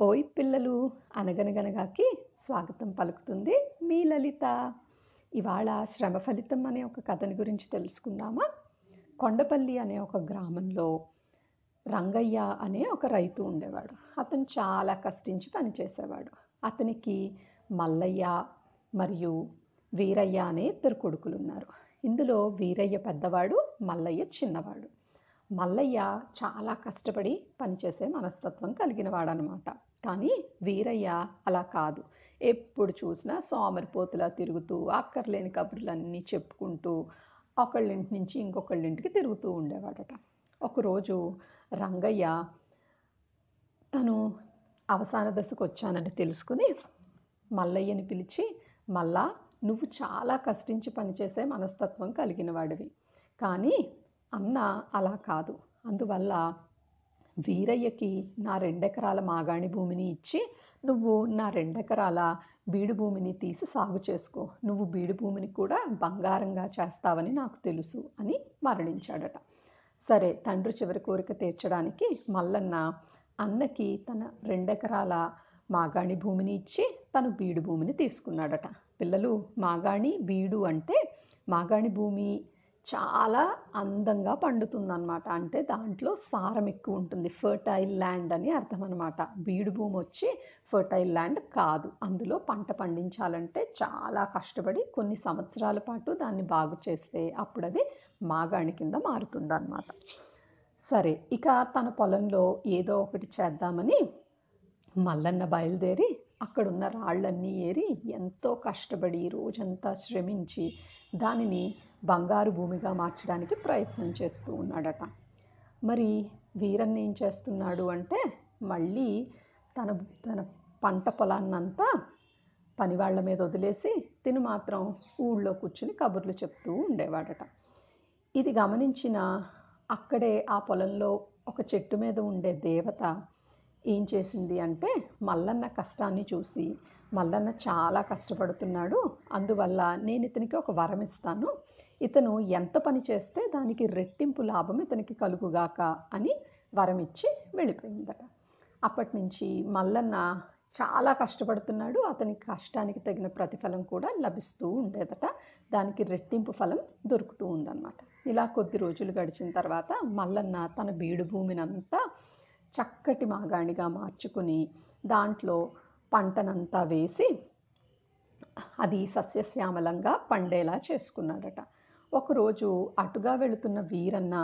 ఓయ్ పిల్లలు అనగనగనగాకి స్వాగతం పలుకుతుంది మీ లలిత. ఇవాళ శ్రమ ఫలితం అనే ఒక కథని గురించి తెలుసుకుందామా? కొండపల్లి అనే ఒక గ్రామంలో రంగయ్య అనే ఒక రైతు ఉండేవాడు. అతను చాలా కష్టించి పనిచేసేవాడు. అతనికి మల్లయ్య మరియు వీరయ్య అనే ఇద్దరు కొడుకులు ఉన్నారు ఇందులో వీరయ్య పెద్దవాడు మల్లయ్య చిన్నవాడు. మల్లయ్య చాలా కష్టపడి పనిచేసే మనస్తత్వం కలిగిన వాడనమాట కానీ వీరయ్య అలా కాదు. ఎప్పుడు చూసినా సోమరిపోతులా తిరుగుతూ అక్కర్లేని కబుర్లన్నీ చెప్పుకుంటూ ఒకళ్ళింటి నుంచి ఇంకొకళ్ళింటికి తిరుగుతూ ఉండేవాడట. ఒకరోజు రంగయ్య తను అవసాన దశకు వచ్చానని తెలుసుకుని మల్లయ్యని పిలిచి మళ్ళా నువ్వు చాలా కష్టించి పనిచేసే మనస్తత్వం కలిగిన వాడివి. కానీ అన్న అలా కాదు. అందువల్ల వీరయ్యకి నా రెండెకరాల మాగాణి భూమిని ఇచ్చి నువ్వు నా రెండెకరాల బీడు భూమిని తీసి సాగు చేసుకో. నువ్వు బీడు భూమిని కూడా బంగారంగా చేస్తావని నాకు తెలుసు అని మరణించాడట. సరే తండ్రి చివరి కోరిక తీర్చడానికి మల్లన్న అన్నకి తన రెండెకరాల మాగాణి భూమిని ఇచ్చి తను బీడు భూమిని తీసుకున్నాడట. పిల్లలు మాగాణి బీడు అంటే మాగాణి భూమి చాలా అందంగా పండుతుందన్నమాట. అంటే దాంట్లో సారం ఎక్కువ ఉంటుంది. ఫర్టైల్ ల్యాండ్ అని అర్థం అనమాట బీడు భూమి వచ్చి ఫర్టైల్ ల్యాండ్ కాదు. అందులో పంట పండించాలంటే చాలా కష్టపడి కొన్ని సంవత్సరాల పాటు దాన్ని బాగు చేస్తే అప్పుడు అది మాగాణి కింద మారుతుందన్నమాట. సరే ఇక తన పొలంలో ఏదో ఒకటి చేద్దామని మల్లన్న బయలుదేరి అక్కడున్న రాళ్ళన్నీ ఏరి ఎంతో కష్టపడి రోజంతా శ్రమించి దానిని బంగారు భూమిగా మార్చడానికి ప్రయత్నం చేస్తూ ఉన్నాడట. మరి వీరన్న ఏం చేస్తున్నాడు అంటే మళ్ళీ తన తన పంట పొలాన్నంతా పనివాళ్ళ మీద వదిలేసి తిను మాత్రం ఊళ్ళో కూర్చుని కబుర్లు చెప్తూ ఉండేవాడట. ఇది గమనించిన అక్కడే ఆ పొలంలో ఒక చెట్టు మీద ఉండే దేవత ఏం చేసింది అంటే మల్లన్న కష్టాన్ని చూసి మల్లన్న చాలా కష్టపడుతున్నాడు అందువల్ల నేను ఇతనికి ఒక వరం ఇస్తాను ఇతను ఎంత పని చేస్తే దానికి రెట్టింపు లాభం ఇతనికి కలుగుగాక అని వరం ఇచ్చి వెళ్ళిపోయిందట. అప్పటి నుంచి మల్లన్న చాలా కష్టపడుతున్నాడు. అతని కష్టానికి తగిన ప్రతిఫలం కూడా లభిస్తూ ఉండేదట. దానికి రెట్టింపు ఫలం దొరుకుతూ ఉందన్నమాట. ఇలా కొద్ది రోజులు గడిచిన తర్వాత మల్లన్న తన బీడు భూమినంతా చక్కటి మాగాణిగా మార్చుకుని దాంట్లో పంటనంతా వేసి అది సస్యశ్యామలంగా పండేలా చేసుకున్నాడట. ఒకరోజు అటుగా వెళుతున్న వీరన్న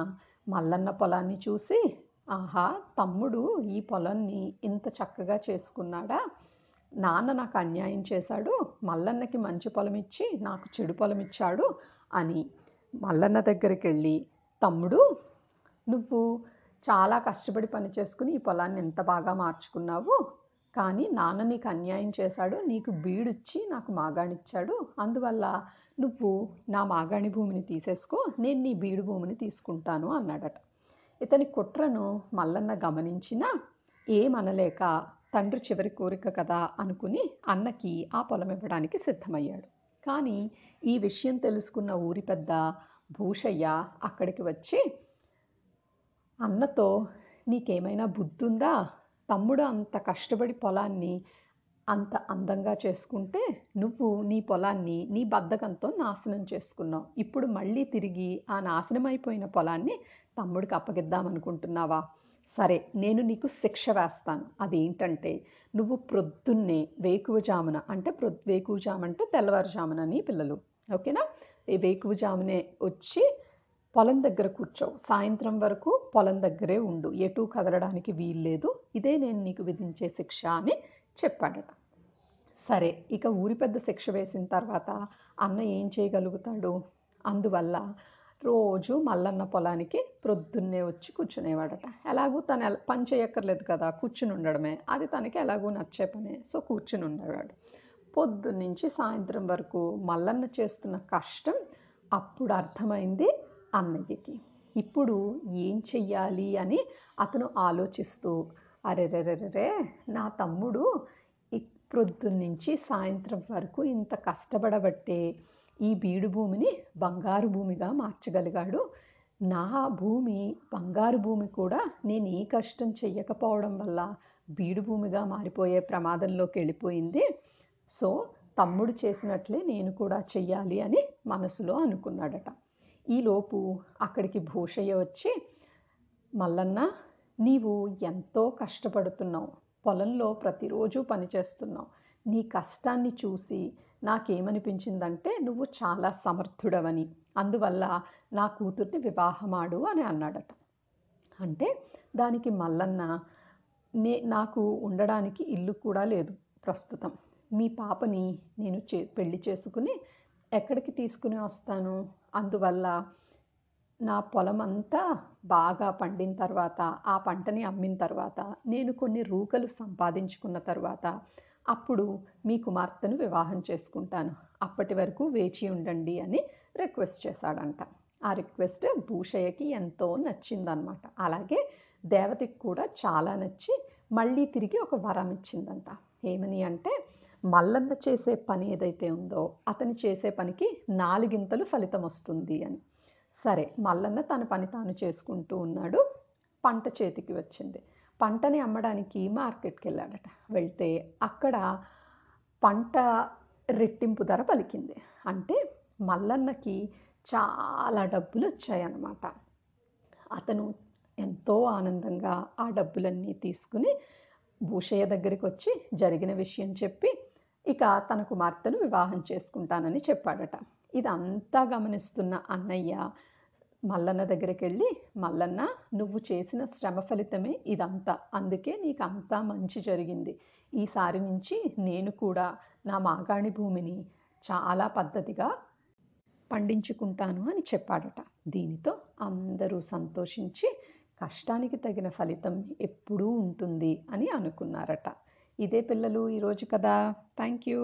మల్లన్న పొలాన్ని చూసి ఆహా తమ్ముడు ఈ పొలాన్ని ఇంత చక్కగా చేసుకున్నాడా? నాన్న నాకు అన్యాయం చేశాడు మల్లన్నకి మంచి పొలం ఇచ్చి నాకు చెడు పొలం ఇచ్చాడు అని మల్లన్న దగ్గరికి వెళ్ళి తమ్ముడు నువ్వు చాలా కష్టపడి పని చేసుకుని ఈ పొలాన్ని ఎంత బాగా మార్చుకున్నావు? కానీ నాన్న నీకు అన్యాయం చేశాడు నీకు బీడిచ్చి నాకు మాగాణిచ్చాడు అందువల్ల నువ్వు నా మాగాణి భూమిని తీసేసుకో నేను నీ బీడు భూమిని తీసుకుంటాను అన్నాడట. ఇతని కుట్రను మల్లన్న గమనించినా ఏమనలేక తండ్రి చివరి కోరిక కదా అనుకుని అన్నకి ఆ పొలం ఇవ్వడానికి సిద్ధమయ్యాడు. కానీ ఈ విషయం తెలుసుకున్న ఊరి పెద్ద భూషయ్య అక్కడికి వచ్చి అన్నతో నీకేమైనా బుద్ధుందా? తమ్ముడు అంత కష్టపడి పొలాన్ని అంత అందంగా చేసుకుంటే నువ్వు నీ పొలాన్ని నీ బద్ధకంతో నాశనం చేసుకున్నావు. ఇప్పుడు మళ్ళీ తిరిగి ఆ నాశనం అయిపోయిన పొలాన్ని తమ్ముడికి అప్పగిద్దామనుకుంటున్నావా? సరే నేను నీకు శిక్ష వేస్తాను. అదేంటంటే నువ్వు ప్రొద్దున్నే వేకువజామున అంటే ప్రొ వేకువజాము అంటే తెల్లవారుజామునని పిల్లలు. ఓకేనా? ఈ వేకువజామునే వచ్చి పొలం దగ్గర కూర్చోవు. సాయంత్రం వరకు పొలం దగ్గరే ఉండు. ఎటు కదలడానికి వీల్లేదు ఇదే నేను నీకు విధించే శిక్ష అని చెప్పాడట. సరే ఇక ఊరి పెద్ద శిక్ష వేసిన తర్వాత అన్న ఏం చేయగలుగుతాడు? అందువల్ల రోజు మల్లన్న పొలానికి ప్రొద్దున్నే వచ్చి కూర్చునేవాడట. ఎలాగూ తను పని చేయక్కర్లేదు కదా కూర్చుని ఉండడమే. అది తనకి ఎలాగూ నచ్చే పనే. సో కూర్చుని ఉండేవాడు. పొద్దున్నుంచి సాయంత్రం వరకు మల్లన్న చేస్తున్న కష్టం అప్పుడు అర్థమైంది. అన్నయ్యకి. ఇప్పుడు ఏం చెయ్యాలి? అని అతను ఆలోచిస్తూ అరెరెరెరే నా తమ్ముడు ప్రొద్దున్నుంచి సాయంత్రం వరకు ఇంత కష్టపడబట్టే ఈ బీడు భూమిని బంగారు భూమిగా మార్చగలిగాడు. నా భూమి బంగారు భూమి కూడా నేను ఏ కష్టం చెయ్యకపోవడం వల్ల బీడు భూమిగా మారిపోయే ప్రమాదంలోకి వెళ్ళిపోయింది. సో తమ్ముడు చేసినట్లే నేను కూడా చెయ్యాలి అని మనసులో అనుకున్నాడట. ఈలోపు అక్కడికి భూషయ్య వచ్చి మల్లన్న నీవు ఎంతో కష్టపడుతున్నావు. పొలంలో ప్రతిరోజు పనిచేస్తున్నావు నీ కష్టాన్ని చూసి నాకేమనిపించిందంటే నువ్వు చాలా సమర్థుడవని. అందువల్ల నా కూతుర్ని వివాహమాడు అని అన్నాడట. అంటే దానికి మల్లన్న నే నాకు ఉండడానికి ఇల్లు కూడా లేదు ప్రస్తుతం. మీ పాపని నేను చే పెళ్ళి చేసుకుని ఎక్కడికి తీసుకుని వస్తాను? అందువల్ల నా పొలం అంతా బాగా పండిన తర్వాత ఆ పంటని అమ్మిన తర్వాత నేను కొన్ని రూకలు సంపాదించుకున్న తర్వాత అప్పుడు మీ కుమార్తెను వివాహం చేసుకుంటాను. అప్పటి వరకు వేచి ఉండండి అని రిక్వెస్ట్ చేశాడంట. ఆ రిక్వెస్ట్ భూషయ్యకి ఎంతో నచ్చిందనమాట అలాగే దేవతకి కూడా చాలా నచ్చి మళ్ళీ తిరిగి ఒక వరం ఇచ్చిందంట. ఏమని అంటే మల్లన్న చేసే పని ఏదైతే ఉందో అతను చేసే పనికి నాలుగింతలు ఫలితం వస్తుంది అని. సరే మల్లన్న తన పని తాను చేసుకుంటూ ఉన్నాడు. పంట చేతికి వచ్చింది. పంటని అమ్మడానికి మార్కెట్కి వెళ్ళాడట వెళ్తే అక్కడ పంట రెట్టింపు ధర పలికింది. అంటే మల్లన్నకి చాలా డబ్బులు వచ్చాయన్నమాట. అతను ఎంతో ఆనందంగా ఆ డబ్బులన్నీ తీసుకుని భూషయ్య దగ్గరికి వచ్చి జరిగిన విషయం చెప్పి ఇక తన కుమార్తెను వివాహం చేసుకుంటానని చెప్పాడట. ఇదంతా గమనిస్తున్న అన్నయ్య మల్లన్న దగ్గరికి వెళ్ళి మల్లన్న నువ్వు చేసిన శ్రమ ఫలితమే ఇదంతా. అందుకే నీకు అంతా మంచి జరిగింది. ఈసారి నుంచి నేను కూడా నా మాగాణి భూమిని చాలా పద్ధతిగా పండించుకుంటాను అని చెప్పాడట. దీనితో అందరూ సంతోషించి కష్టానికి తగిన ఫలితం ఎప్పుడూ ఉంటుంది అని అనుకున్నారట. ఇదే పిల్లలు ఈరోజు కదా. Thank you